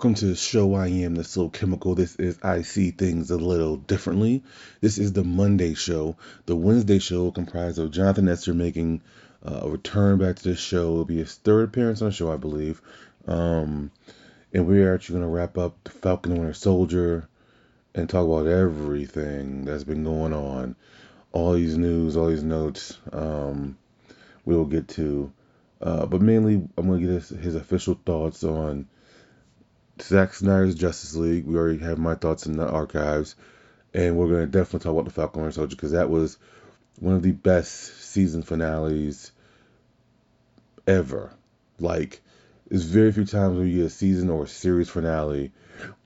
Welcome to the show. I am the Slow Chemical. This is I See Things a Little Differently. This is the Monday show. The Wednesday show comprised of Jonathan Esther making uh, a return back to the show. It'll be his third appearance on the show, I believe. Um, and we're actually going to wrap up the Falcon and Winter Soldier and talk about everything that's been going on. All these news, all these notes, um, we will get to. Uh, but mainly, I'm going to get his, his official thoughts on Zack Snyder's Justice League. We already have my thoughts in the archives. And we're going to definitely talk about the Falcon and Soldier because that was one of the best season finales ever. Like, there's very few times where you get a season or a series finale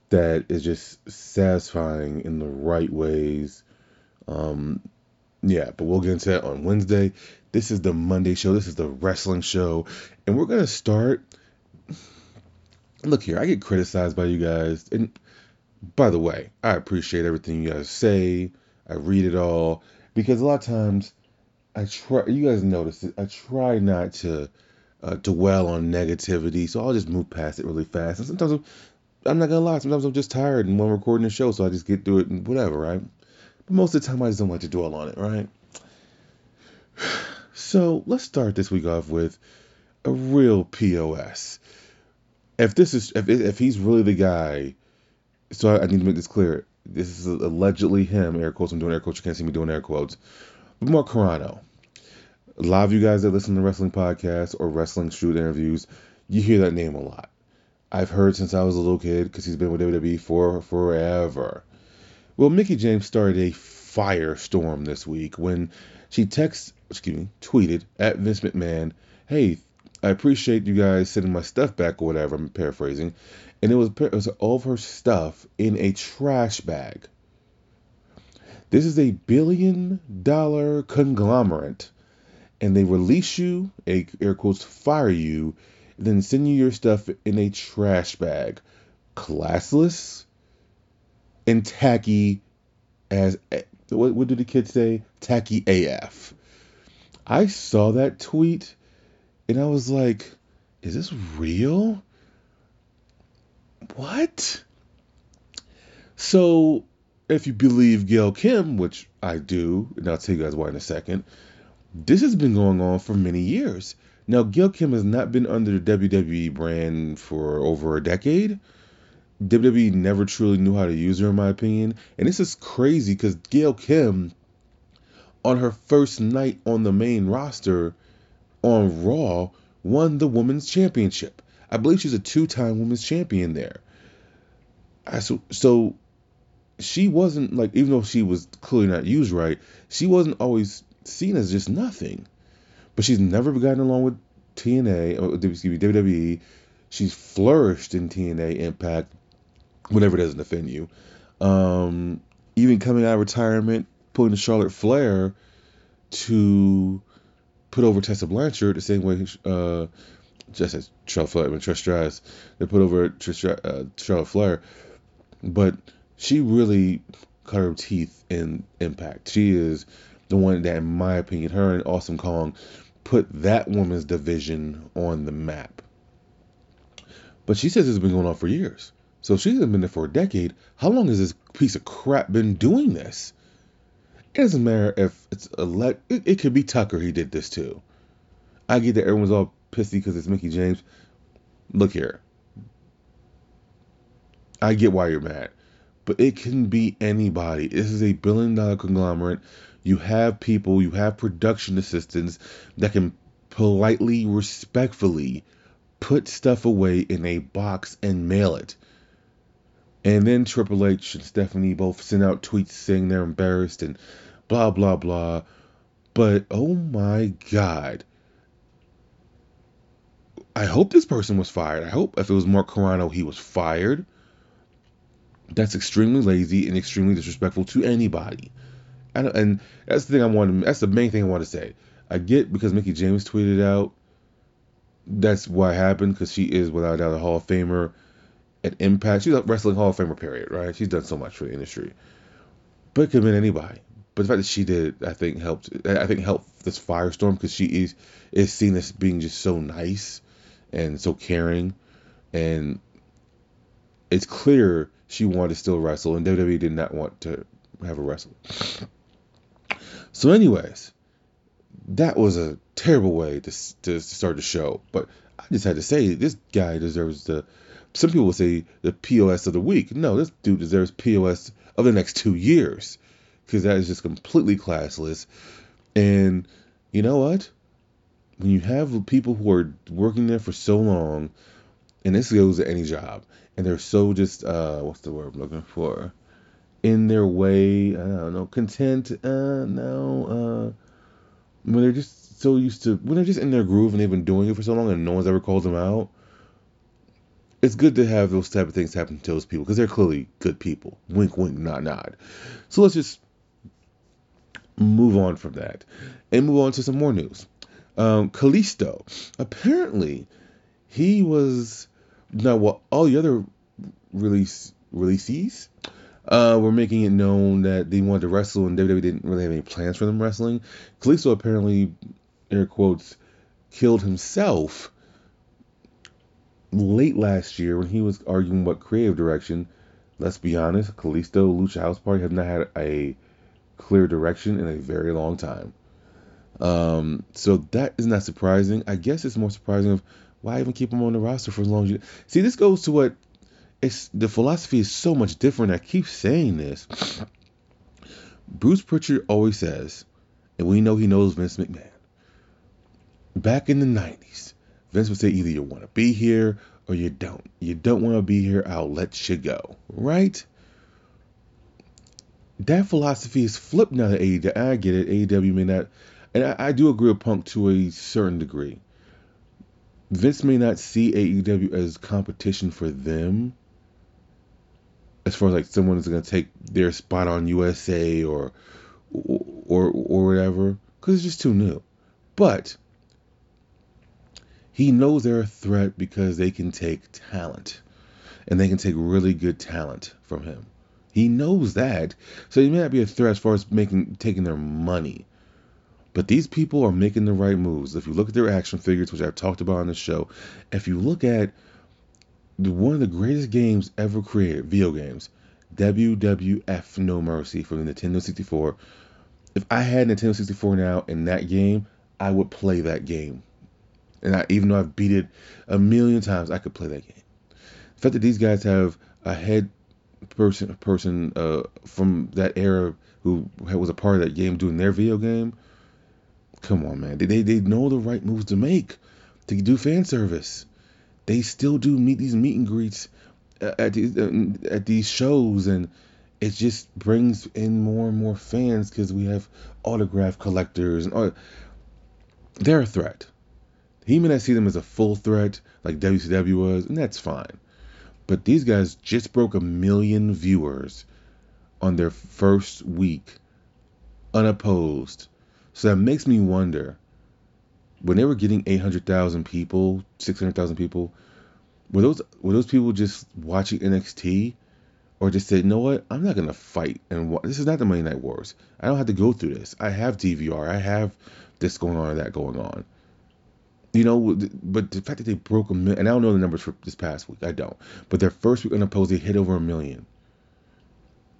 that is just satisfying in the right ways. Um, yeah, but we'll get into that on Wednesday. This is the Monday show. This is the wrestling show. And we're going to start. Look here, I get criticized by you guys. And by the way, I appreciate everything you guys say. I read it all. Because a lot of times, I try, you guys notice it, I try not to uh, dwell on negativity. So I'll just move past it really fast. And sometimes I'm, I'm not to lie, sometimes I'm just tired and I'm recording the show, so I just get through it and whatever, right? But most of the time, I just don't like to dwell on it, right? So let's start this week off with a real POS. If this is if if he's really the guy, so I, I need to make this clear. This is allegedly him. Air quotes. I'm doing air quotes. You can't see me doing air quotes. But Mark Carrano. A lot of you guys that listen to wrestling podcasts or wrestling shoot interviews, you hear that name a lot. I've heard since I was a little kid because he's been with WWE for forever. Well, Mickie James started a firestorm this week when she texted, excuse me, tweeted at Vince McMahon, "Hey, I appreciate you guys sending my stuff back or whatever." I'm paraphrasing, and it was it was all of her stuff in a trash bag. This is a billion dollar conglomerate, and they release you, a air quotes, fire you, then send you your stuff in a trash bag. Classless and tacky as eh, what, what did the kids say? Tacky AF. I saw that tweet and I was like, is this real? What? So, if you believe Gail Kim, which I do, and I'll tell you guys why in a second, this has been going on for many years. Now, Gail Kim has not been under the WWE brand for over a decade. WWE never truly knew how to use her, in my opinion. And this is crazy because Gail Kim, on her first night on the main roster on Raw, won the Women's Championship. I believe she's a two time Women's Champion there. I, so, so she wasn't like, even though she was clearly not used right, she wasn't always seen as just nothing. But she's never gotten along with TNA, excuse me, WWE. She's flourished in TNA Impact, whenever it doesn't offend you. Um, even coming out of retirement, pulling the Charlotte Flair to put over Tessa Blanchard the same way uh, just as Charlotte Flair, mean, Trish Stratus, they put over Trish, uh, Charlotte Flair, but she really cut her teeth in Impact. She is the one that, in my opinion, her and Awesome Kong put that woman's division on the map. But she says it's been going on for years. So she's been there for a decade. How long has this piece of crap been doing this? It doesn't matter if it's a. It, it could be Tucker. He did this too. I get that everyone's all pissy because it's Mickie James. Look here. I get why you're mad, but it can be anybody. This is a billion dollar conglomerate. You have people, you have production assistants that can politely, respectfully put stuff away in a box and mail it. And then Triple H and Stephanie both send out tweets saying they're embarrassed and blah, blah, blah. But oh my God. I hope this person was fired. I hope if it was Mark Carrano, he was fired. That's extremely lazy and extremely disrespectful to anybody. And, and that's the thing I want. That's the main thing I want to say. I get because Mickie James tweeted out. That's what happened because she is without doubt a Hall of Famer at Impact. She's a wrestling Hall of Famer, period. Right? She's done so much for the industry. But it could have been anybody. but the fact that she did, I think helped. I think helped this firestorm because she is is seen as being just so nice and so caring, and it's clear she wanted to still wrestle, and WWE did not want to have a wrestle. So, anyways, that was a terrible way to to start the show, but I just had to say this guy deserves the. Some people will say the POS of the week. No, this dude deserves POS of the next two years because that is just completely classless. And you know what? When you have people who are working there for so long, and this goes to any job, and they're so just uh, what's the word I'm looking for? In their way, I don't know, content. Uh, no, uh, when they're just so used to when they're just in their groove and they've been doing it for so long and no one's ever called them out. It's good to have those type of things happen to those people because they're clearly good people. Wink, wink, nod, nod. So let's just move on from that and move on to some more news. Um, Kalisto, apparently, he was now what all the other release releasees uh, were making it known that they wanted to wrestle and WWE didn't really have any plans for them wrestling. Kalisto apparently, air quotes, killed himself late last year when he was arguing about creative direction. Let's be honest, Kalisto Lucha House Party have not had a clear direction in a very long time. Um, so that is not surprising. I guess it's more surprising of why even keep him on the roster for as long as you see. This goes to what it's the philosophy is so much different. I keep saying this. Bruce Pritchard always says, and we know he knows Vince McMahon. Back in the '90s, Vince would say either you want to be here or you don't. You don't want to be here, I'll let you go. Right? that philosophy is flipped now to AEW. I get it. AEW may not, and I, I, do agree with Punk to a certain degree. Vince may not see AEW as competition for them, as far as like someone is going to take their spot on USA or or or whatever, because it's just too new. But he knows they're a threat because they can take talent, and they can take really good talent from him. He knows that. So he may not be a threat as far as making taking their money. But these people are making the right moves. If you look at their action figures, which I've talked about on the show, if you look at one of the greatest games ever created, video games, WWF No Mercy from the Nintendo 64. If I had Nintendo 64 now in that game, I would play that game. And I, even though I've beat it a million times, I could play that game. The fact that these guys have a head person person uh, from that era who was a part of that game doing their video game. Come on, man. They, they, they know the right moves to make to do fan service. They still do meet these meet and greets at these uh, at these shows, and it just brings in more and more fans because we have autograph collectors and all. They're a threat. He may not see them as a full threat like WCW was, and that's fine. But these guys just broke a million viewers on their first week unopposed. So that makes me wonder when they were getting 800,000 people, 600,000 people, were those were those people just watching NXT or just said, "You know what? I'm not going to fight and wa- this is not the Monday Night Wars. I don't have to go through this. I have DVR. I have this going on and that going on." You know, but the fact that they broke a million, and I don't know the numbers for this past week, I don't. But their first week unopposed, they hit over a million.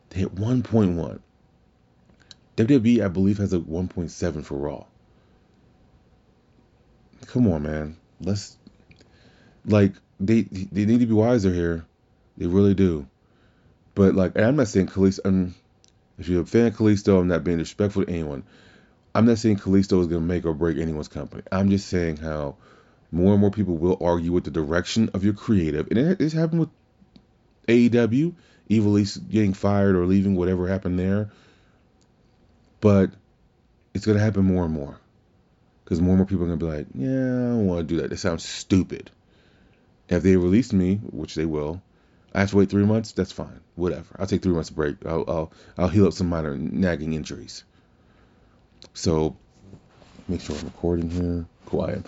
They hit 1.1. WWE, I believe, has a 1.7 for Raw. Come on, man. Let's like they they need to be wiser here. They really do. But like, I'm not saying Kalisto. Um, if you're a fan of Kalisto, I'm not being disrespectful to anyone. I'm not saying Kalisto is going to make or break anyone's company. I'm just saying how more and more people will argue with the direction of your creative, and it, it's happened with AEW, Evil getting fired or leaving, whatever happened there. But it's going to happen more and more because more and more people are going to be like, yeah, I don't want to do that. That sounds stupid. If they release me, which they will, I have to wait three months. That's fine. Whatever. I'll take three months break. I'll I'll, I'll heal up some minor nagging injuries. So make sure I'm recording here. Quiet.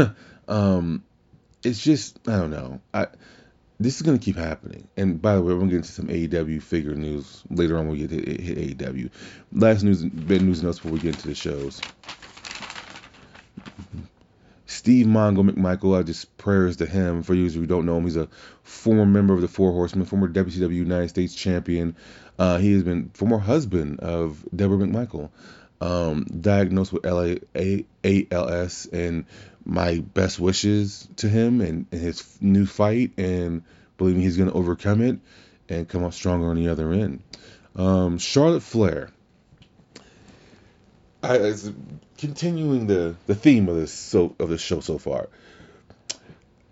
um, it's just I don't know. I this is gonna keep happening. And by the way, we're gonna get into some AEW figure news later on. When we get to hit AEW. Last news, bit news notes before we get into the shows. Steve Mongo McMichael, I just prayers to him. For you who don't know him, he's a former member of the Four Horsemen, former WCW United States champion. Uh, he has been former husband of Deborah McMichael, um, diagnosed with LA, ALS, and my best wishes to him and, and his new fight, and believe me, he's going to overcome it and come out stronger on the other end. Um, Charlotte Flair. I, continuing the, the theme of this so of the show so far.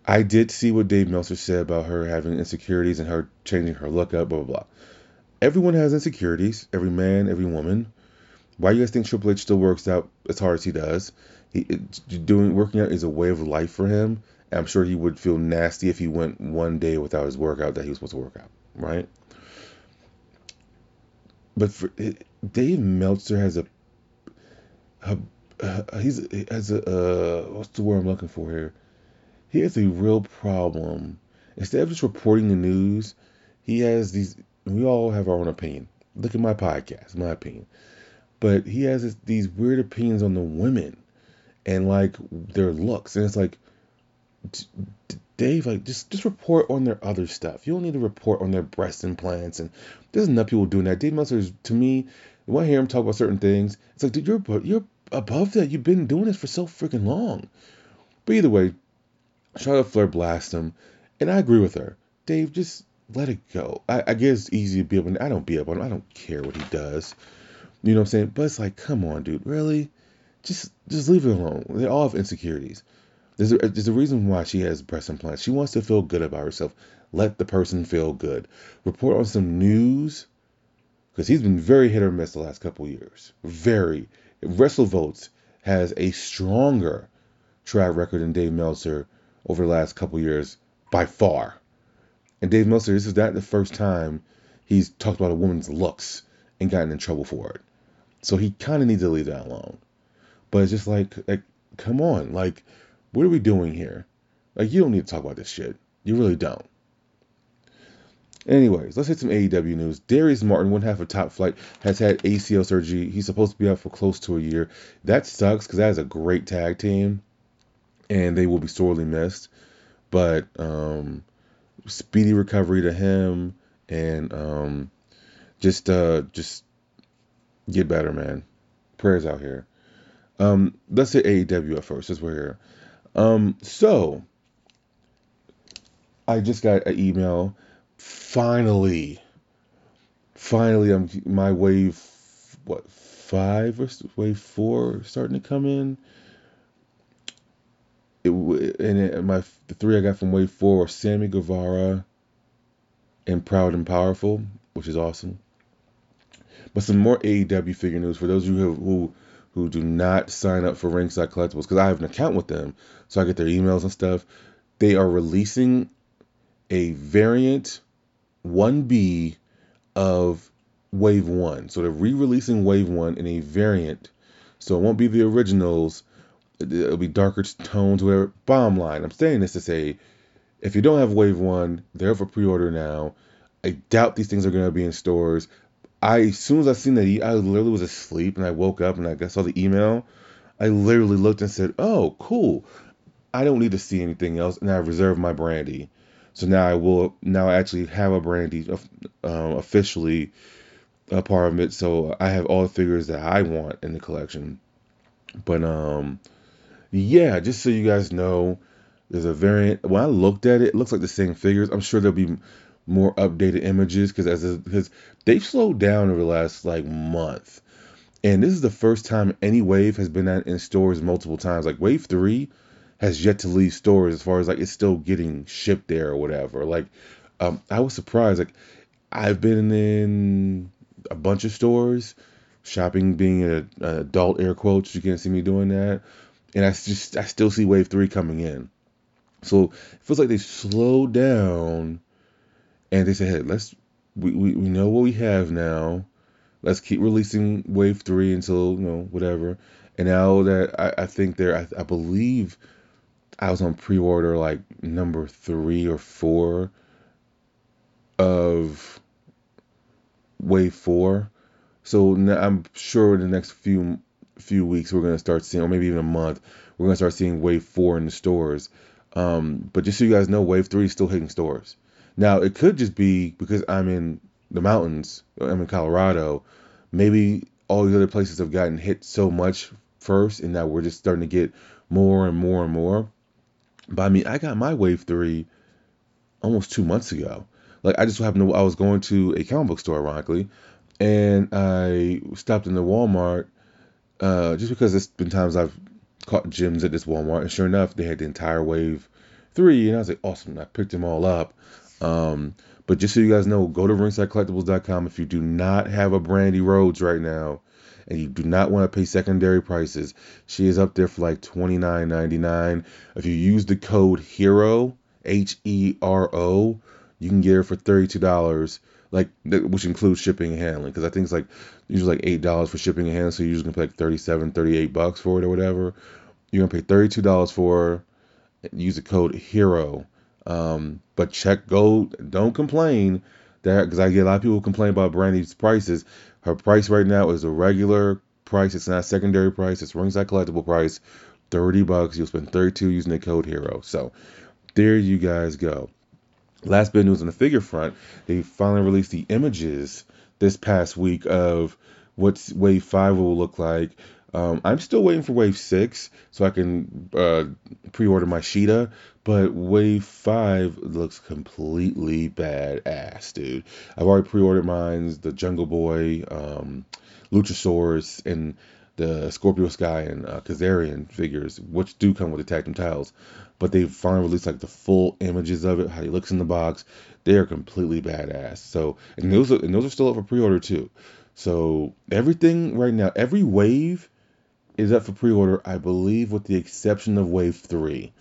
I did see what Dave Meltzer said about her having insecurities and her changing her look up, blah blah blah. Everyone has insecurities, every man, every woman. Why you guys think Triple H still works out as hard as he does? He doing working out is a way of life for him. I'm sure he would feel nasty if he went one day without his workout that he was supposed to work out, right? But for, Dave Meltzer has a a, uh, he's has a uh, what's the word I'm looking for here? He has a real problem. Instead of just reporting the news, he has these. We all have our own opinion. Look at my podcast, my opinion. But he has this, these weird opinions on the women and like their looks, and it's like, Dave, like just just report on their other stuff. You don't need to report on their breast implants, and there's enough people doing that. Dave Meltzer is to me when I hear him talk about certain things, it's like, dude, you're you're above that. You've been doing this for so freaking long. But either way, Charlotte Flair blasts him, and I agree with her. Dave, just let it go. I, I guess it's easy to be up. I don't be up on him. I don't care what he does. You know what I'm saying? But it's like, come on, dude, really? Just just leave it alone. They all have insecurities. There's a, there's a reason why she has breast implants. She wants to feel good about herself. Let the person feel good. Report on some news because he's been very hit or miss the last couple years. Very. WrestleVotes has a stronger track record than Dave Meltzer over the last couple years by far. And Dave Meltzer, this is not the first time he's talked about a woman's looks and gotten in trouble for it. So he kind of needs to leave that alone. But it's just like, like, come on, like, what are we doing here? Like, you don't need to talk about this shit. You really don't. Anyways, let's hit some AEW news. Darius Martin, one half of Top Flight, has had ACL surgery. He's supposed to be out for close to a year. That sucks because that is a great tag team, and they will be sorely missed. But um, speedy recovery to him, and um, just uh, just get better, man. Prayers out here. Um, let's hit AEW at first, since we're here. Um, so I just got an email finally, finally, I'm my wave, what five or wave four starting to come in. It and it, my the three I got from wave four are Sammy Guevara and Proud and Powerful, which is awesome. But some more AEW figure news for those of you who who, who do not sign up for Ringside Collectibles because I have an account with them, so I get their emails and stuff. They are releasing a variant 1B of Wave 1. So they're re releasing Wave 1 in a variant. So it won't be the originals, it'll be darker tones, whatever. Bottom line, I'm saying this to say if you don't have Wave 1, they're for pre order now. I doubt these things are going to be in stores. I, as soon as I seen that, I literally was asleep and I woke up and I saw the email. I literally looked and said, "Oh, cool. I don't need to see anything else," and I reserved my Brandi. So now I will now I actually have a Brandi uh, officially a part of it. So I have all the figures that I want in the collection. But um, yeah, just so you guys know, there's a variant. When I looked at it, it looks like the same figures. I'm sure there'll be more updated images because as because they've slowed down over the last like month, and this is the first time any wave has been at in stores multiple times. Like wave three has yet to leave stores as far as like it's still getting shipped there or whatever. Like, um, I was surprised. Like, I've been in a bunch of stores, shopping being an adult air quotes. You can't see me doing that, and I just I still see wave three coming in. So it feels like they slowed down, and they said, "Hey, let's we, we, we know what we have now. Let's keep releasing wave three until you know whatever." And now that I, I think they're, I, I believe I was on pre-order like number three or four of wave four. So now I'm sure in the next few few weeks we're gonna start seeing, or maybe even a month, we're gonna start seeing wave four in the stores. Um, but just so you guys know, wave three is still hitting stores. Now it could just be because I'm in the mountains, I'm in Colorado. Maybe all these other places have gotten hit so much first, and now we're just starting to get more and more and more. But I mean, I got my wave three almost two months ago. Like I just happened to I was going to a comic book store, ironically, and I stopped in the Walmart uh, just because there's been times I've caught gems at this Walmart, and sure enough, they had the entire wave three, and I was like, awesome. I picked them all up. Um, but just so you guys know, go to ringsidecollectibles.com if you do not have a Brandi Rhodes right now and you do not want to pay secondary prices. She is up there for like $29.99. If you use the code HERO, H E R O, you can get her for $32 like which includes shipping and handling because I think it's like usually like eight dollars for shipping and handling, so you're just gonna pay like 37, 38 bucks for it or whatever. You're gonna pay thirty two dollars for her. Use the code HERO. Um, but check gold. don't complain that because I get a lot of people complain about Brandi's prices. Her price right now is a regular price. It's not secondary price. It's ringside collectible price. 30 bucks. You'll spend 32 using the code HERO. So there you guys go. Last bit of news on the figure front, they finally released the images this past week of what Wave 5 will look like. Um, I'm still waiting for Wave 6 so I can uh, pre order my Shida, but Wave 5 looks completely badass, dude. I've already pre ordered mine, the Jungle Boy, um, Luchasaurus, and the Scorpio Sky and uh, Kazarian figures, which do come with the tag team titles but they finally released like the full images of it, how he looks in the box. They are completely badass. So and those are and those are still up for pre-order too. So everything right now, every wave is up for pre-order, I believe, with the exception of wave three.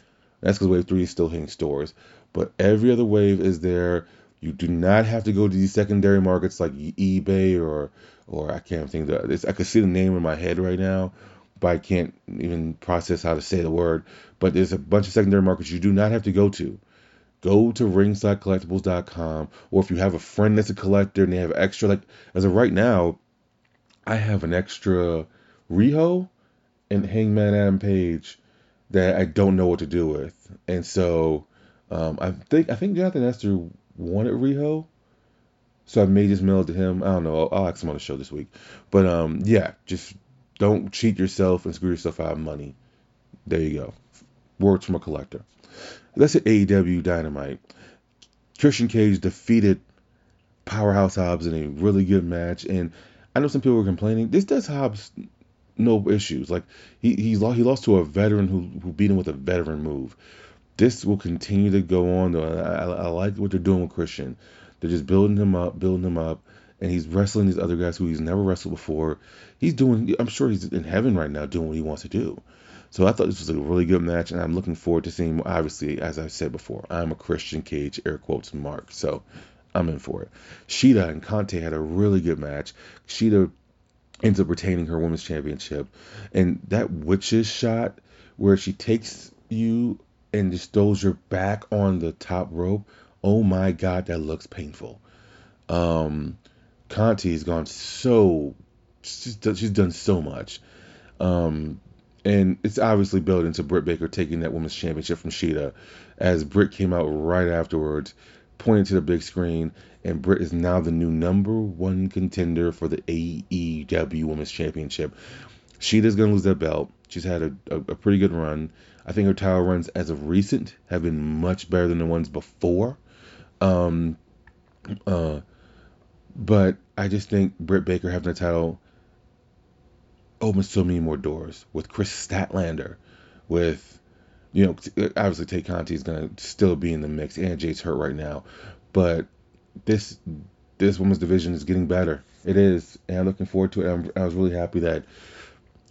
That's because wave three is still hitting stores, but every other wave is there. You do not have to go to these secondary markets like eBay or or I can't think that I can see the name in my head right now, but I can't even process how to say the word. But there's a bunch of secondary markets you do not have to go to. Go to ringsidecollectibles.com, or if you have a friend that's a collector and they have extra, like as of right now, I have an extra Riho and Hangman Adam Page that I don't know what to do with, and so um, I think I think Jonathan Esther wanted Riho, so I may just mail it to him. I don't know. I'll, I'll ask him on the show this week, but um, yeah, just don't cheat yourself and screw yourself out of money. There you go. Words from a collector. Let's hit AEW Dynamite. Christian Cage defeated Powerhouse Hobbs in a really good match, and I know some people were complaining. This does Hobbs no issues. Like he he lost he lost to a veteran who who beat him with a veteran move. This will continue to go on. Though I, I, I like what they're doing with Christian. They're just building him up, building him up and he's wrestling these other guys who he's never wrestled before. He's doing, I'm sure he's in heaven right now doing what he wants to do. So I thought this was a really good match, and I'm looking forward to seeing. Obviously, as I said before, I'm a Christian Cage air quotes mark, so I'm in for it. Shida and Conti had a really good match. Shida ends up retaining her women's championship, and that witch's shot where she takes you and just throws your back on the top rope. Oh my God, that looks painful. Um, Conti has gone so she's done, she's done so much. Um, and it's obviously built into Britt Baker taking that women's championship from Shida, as Britt came out right afterwards, pointing to the big screen, and Britt is now the new number one contender for the AEW Women's Championship. Shida's gonna lose that belt. She's had a, a, a pretty good run. I think her title runs as of recent have been much better than the ones before. Um, uh, but I just think Britt Baker having the title opens so many more doors with Kris Statlander, with you know obviously Tay Conti is gonna still be in the mix, and Jade's hurt right now, but this this women's division is getting better. It is, and I'm looking forward to it. I'm, I was really happy that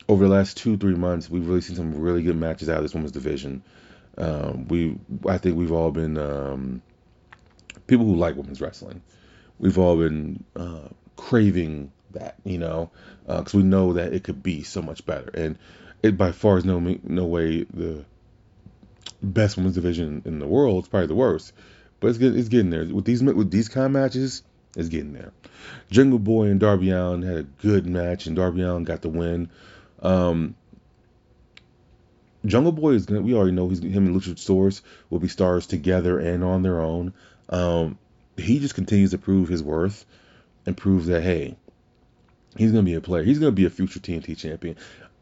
over the last two three months we've really seen some really good matches out of this women's division. Um, we I think we've all been um, people who like women's wrestling we've all been uh, craving that, you know, because uh, we know that it could be so much better. And it by far is no no way the best women's division in the world. It's probably the worst, but it's getting it's getting there with these with these kind of matches. It's getting there. Jungle Boy and Darby Allin had a good match, and Darby Allin got the win. Um, Jungle Boy is gonna. We already know he's him and Luchasaurus will be stars together and on their own. Um, he just continues to prove his worth and prove that hey, he's gonna be a player. He's gonna be a future TNT champion.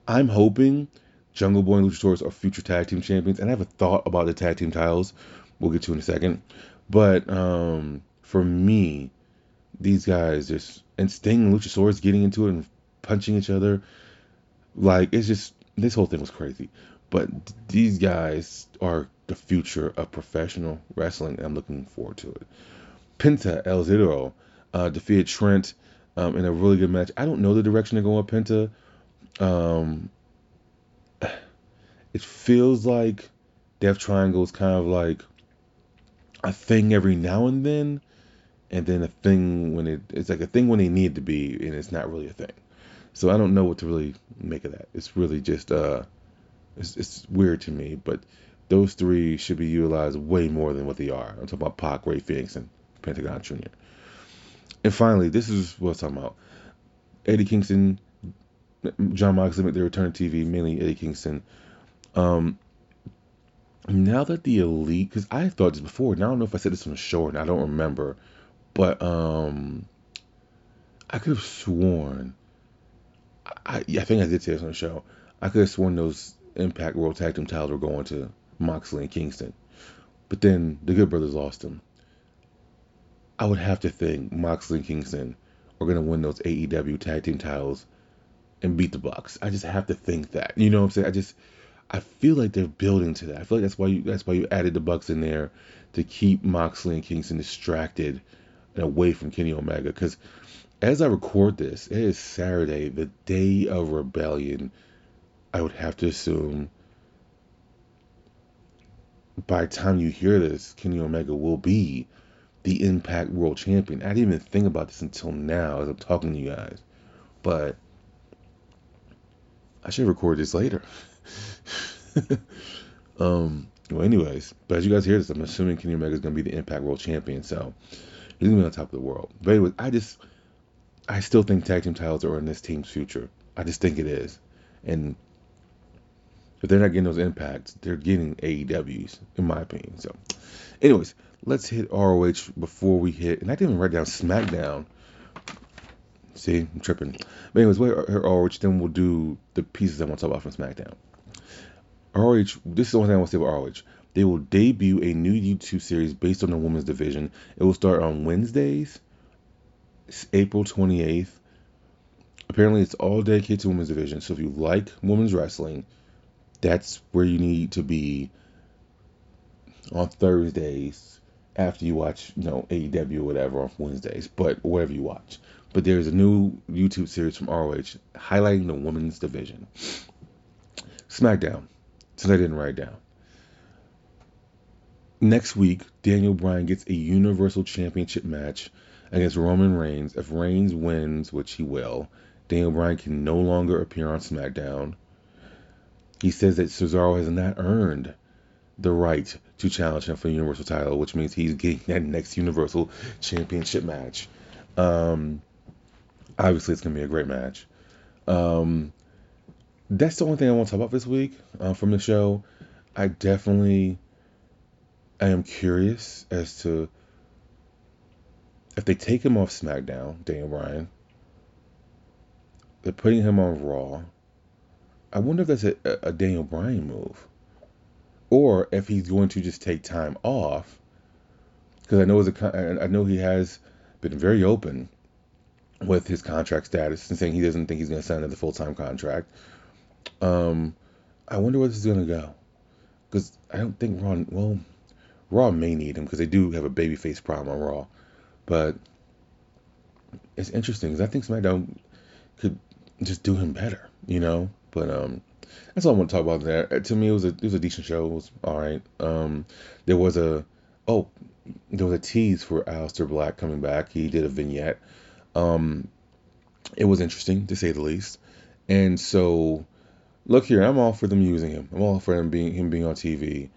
I'm hoping Jungle Boy and Luchasaurus are future tag team champions, and I have a thought about the tag team titles. We'll get to in a second. But um, for me, these guys just and Sting and Luchasaurus getting into it and punching each other, like it's just this whole thing was crazy. But these guys are the future of professional wrestling. I'm looking forward to it. Penta El Zero uh, defeated Trent um, in a really good match. I don't know the direction they're going with Penta. Um, it feels like Death Triangle is kind of like a thing every now and then, and then a thing when it it's like a thing when they need to be, and it's not really a thing. So I don't know what to really make of that. It's really just uh, it's, it's weird to me. But those three should be utilized way more than what they are. I'm talking about Pac, Rey Fenix, and Pentagon Jr. And finally, this is what I'm talking about. Eddie Kingston, Jon Moxley their return to TV, mainly Eddie Kingston. Um, now that the elite, because I thought this before, and I don't know if I said this on the show and I don't remember, but um, I could have sworn, I, I think I did say this on the show. I could have sworn those Impact World Tag Team titles were going to Moxley and Kingston, but then the Good Brothers lost them. I would have to think Moxley and Kingston are gonna win those AEW Tag Team titles and beat the Bucks. I just have to think that. You know what I'm saying? I just I feel like they're building to that. I feel like that's why you that's why you added the Bucks in there to keep Moxley and Kingston distracted and away from Kenny Omega. Because as I record this, it is Saturday, the day of Rebellion. I would have to assume by the time you hear this, Kenny Omega will be the Impact World Champion. I didn't even think about this until now as I'm talking to you guys. But I should record this later. um. Well, anyways, but as you guys hear this, I'm assuming Kenny Omega is going to be the Impact World Champion, so he's going to be on top of the world. But anyways, I just, I still think tag team titles are in this team's future. I just think it is, and if they're not getting those impacts, they're getting AEWs, in my opinion. So, anyways, let's hit ROH before we hit, and I didn't even write down SmackDown. See, I'm tripping. But anyways, wait, ROH, then we'll do the pieces I want to talk about from SmackDown. ROH, this is the only thing I want to say about ROH. They will debut a new YouTube series based on the women's division. It will start on Wednesdays, April 28th. Apparently, it's all dedicated to women's division. So if you like women's wrestling, that's where you need to be on Thursdays after you watch, you know, AEW or whatever on Wednesdays, but whatever you watch. But there's a new YouTube series from ROH highlighting the women's division. SmackDown since I didn't write down. Next week, Daniel Bryan gets a Universal Championship match against Roman Reigns. If Reigns wins, which he will, Daniel Bryan can no longer appear on SmackDown. He says that Cesaro has not earned the right to challenge him for the Universal title, which means he's getting that next Universal Championship match. Um, obviously, it's going to be a great match. Um, that's the only thing I want to talk about this week uh, from the show. I definitely I am curious as to if they take him off SmackDown, Daniel Bryan. They're putting him on Raw. I wonder if that's a, a Daniel Bryan move, or if he's going to just take time off. Because I know a, I know he has been very open with his contract status and saying he doesn't think he's going to sign another full time contract. Um, I wonder where this is gonna go, because I don't think Raw. Well, Raw may need him because they do have a babyface problem on Raw, but it's interesting because I think SmackDown could just do him better, you know. But um, that's all I want to talk about there. Uh, to me, it was a it was a decent show. It was all right. Um, there was a oh, there was a tease for Aleister Black coming back. He did a vignette. Um, it was interesting to say the least. And so look here, I'm all for them using him. I'm all for him being him being on TV.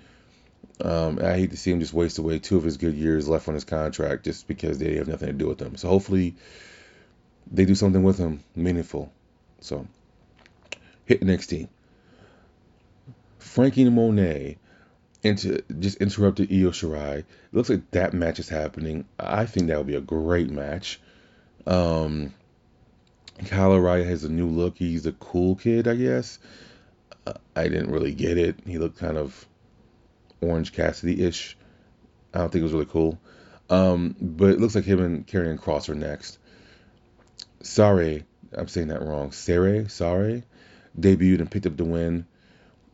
Um, I hate to see him just waste away two of his good years left on his contract just because they have nothing to do with him. So hopefully they do something with him meaningful. So hit the next team. Franky Monet into just interrupted Io Shirai. It looks like that match is happening. I think that would be a great match. Um, Kyle O'Reilly has a new look. He's a cool kid, I guess. Uh, I didn't really get it. He looked kind of Orange Cassidy ish. I don't think it was really cool. Um, but it looks like him and Karrion Kross are next. Sorry, I'm saying that wrong. Sarray, sorry, debuted and picked up the win.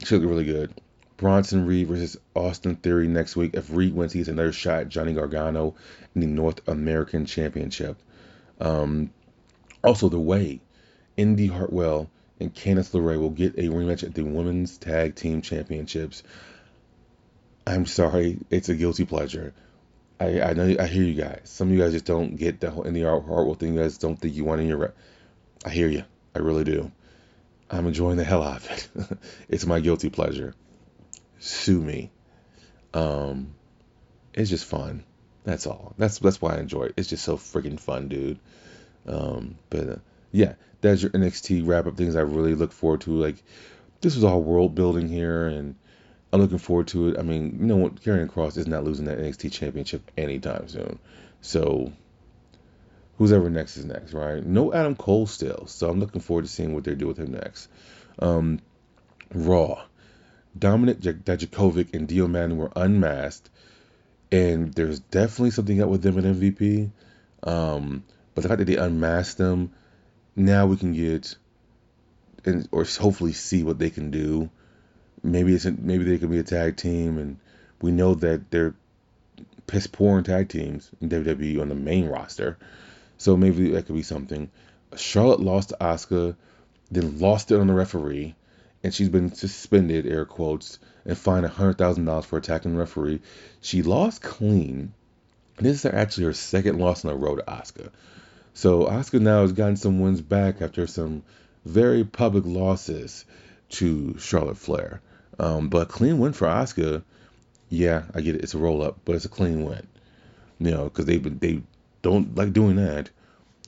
She looked really good. Bronson Reed versus Austin Theory next week. If Reed wins, he gets another shot at Johnny Gargano in the North American Championship. Um, also, the way Indy Hartwell and Candice LeRae will get a rematch at the Women's Tag Team Championships. I'm sorry, it's a guilty pleasure. I, I know I hear you guys. Some of you guys just don't get the whole Indy Hartwell thing. You guys don't think you want in your. Re- I hear you. I really do. I'm enjoying the hell out of it. it's my guilty pleasure. Sue me. Um, it's just fun. That's all. That's that's why I enjoy it. It's just so freaking fun, dude. Um, but uh, yeah, that's your NXT wrap up things I really look forward to. Like this was all world building here, and I'm looking forward to it. I mean, you know what? Karrion Kross is not losing that NXT championship anytime soon. So who's ever next is next, right? No Adam Cole still, so I'm looking forward to seeing what they do with him next. Um, Raw, Dominik Dijakovic and Dio Maddin were unmasked, and there's definitely something up with them at MVP. Um, but the fact that they unmasked them, now we can get and or hopefully see what they can do. Maybe it's maybe they could be a tag team, and we know that they're piss poor in tag teams in WWE on the main roster. So maybe that could be something. Charlotte lost to Asuka, then lost it on the referee, and she's been suspended, air quotes, and fined $100,000 for attacking the referee. She lost clean. This is actually her second loss in a row to Asuka. So Asuka now has gotten some wins back after some very public losses to Charlotte Flair. Um, but clean win for Asuka. Yeah, I get it. It's a roll up, but it's a clean win. You know, because they they don't like doing that.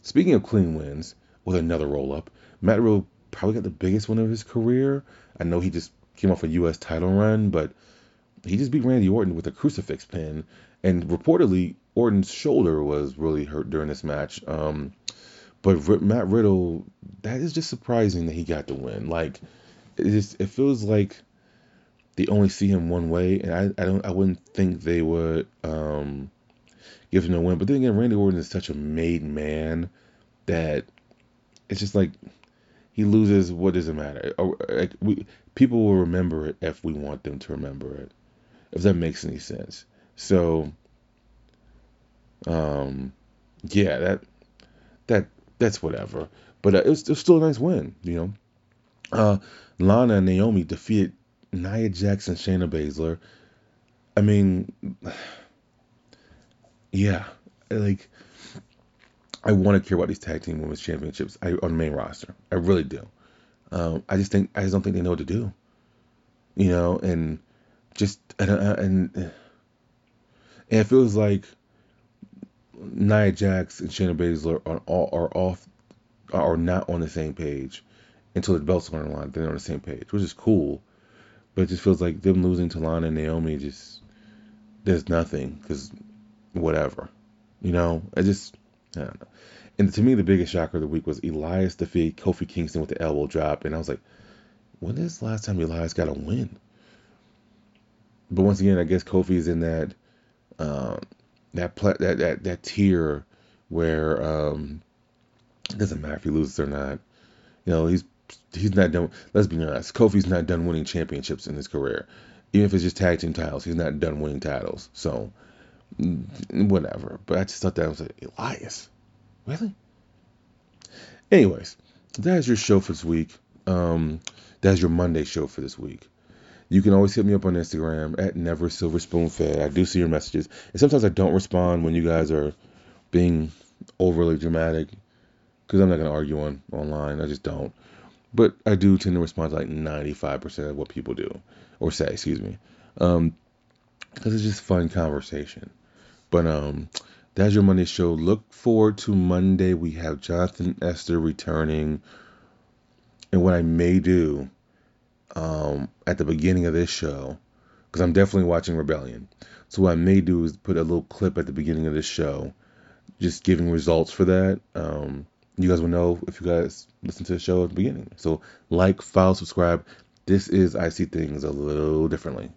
Speaking of clean wins, with another roll up, Matt Riddle probably got the biggest win of his career. I know he just came off a U.S. title run, but he just beat Randy Orton with a crucifix pin, and reportedly Orton's shoulder was really hurt during this match. Um, but Matt Riddle, that is just surprising that he got the win. Like, it just it feels like they only see him one way, and I, I don't I wouldn't think they would um, give him a win. But then again, Randy Orton is such a made man that it's just like he loses. What does it matter? Like we people will remember it if we want them to remember it. If that makes any sense. So, um, yeah, that that that's whatever. But uh, it, was, it was still a nice win, you know. Uh, Lana and Naomi defeated Nia Jackson, Shayna Baszler. I mean, yeah, like I want to care about these tag team women's championships I, on the main roster. I really do. Um, I just think I just don't think they know what to do. You know, and just and and, and it feels like Nia Jax and Shayna Baszler are all are off are not on the same page until the belts are on the line. They're on the same page, which is cool. But it just feels like them losing to Lana and Naomi just there's nothing because whatever, you know. I just I don't know. And to me, the biggest shocker of the week was Elias defeat Kofi Kingston with the elbow drop, and I was like, when is the last time Elias got a win? But once again, I guess Kofi's in that um, that pla- that that that tier where um, it doesn't matter if he loses or not. You know, he's he's not done. Let's be honest, Kofi's not done winning championships in his career. Even if it's just tag team titles, he's not done winning titles. So whatever. But I just thought that was like Elias, really. Anyways, that's your show for this week. Um, that's your Monday show for this week. You can always hit me up on Instagram at Never Silver Spoon Fed. I do see your messages, and sometimes I don't respond when you guys are being overly dramatic because I'm not gonna argue on online. I just don't. But I do tend to respond to like 95% of what people do or say. Excuse me. Um, because it's just fun conversation. But um, that's your Monday show. Look forward to Monday. We have Jonathan Esther returning, and what I may do um, at the beginning of this show, because I'm definitely watching Rebellion. So what I may do is put a little clip at the beginning of this show, just giving results for that. Um, you guys will know if you guys listen to the show at the beginning. So like, follow, subscribe. This is I See Things a little differently.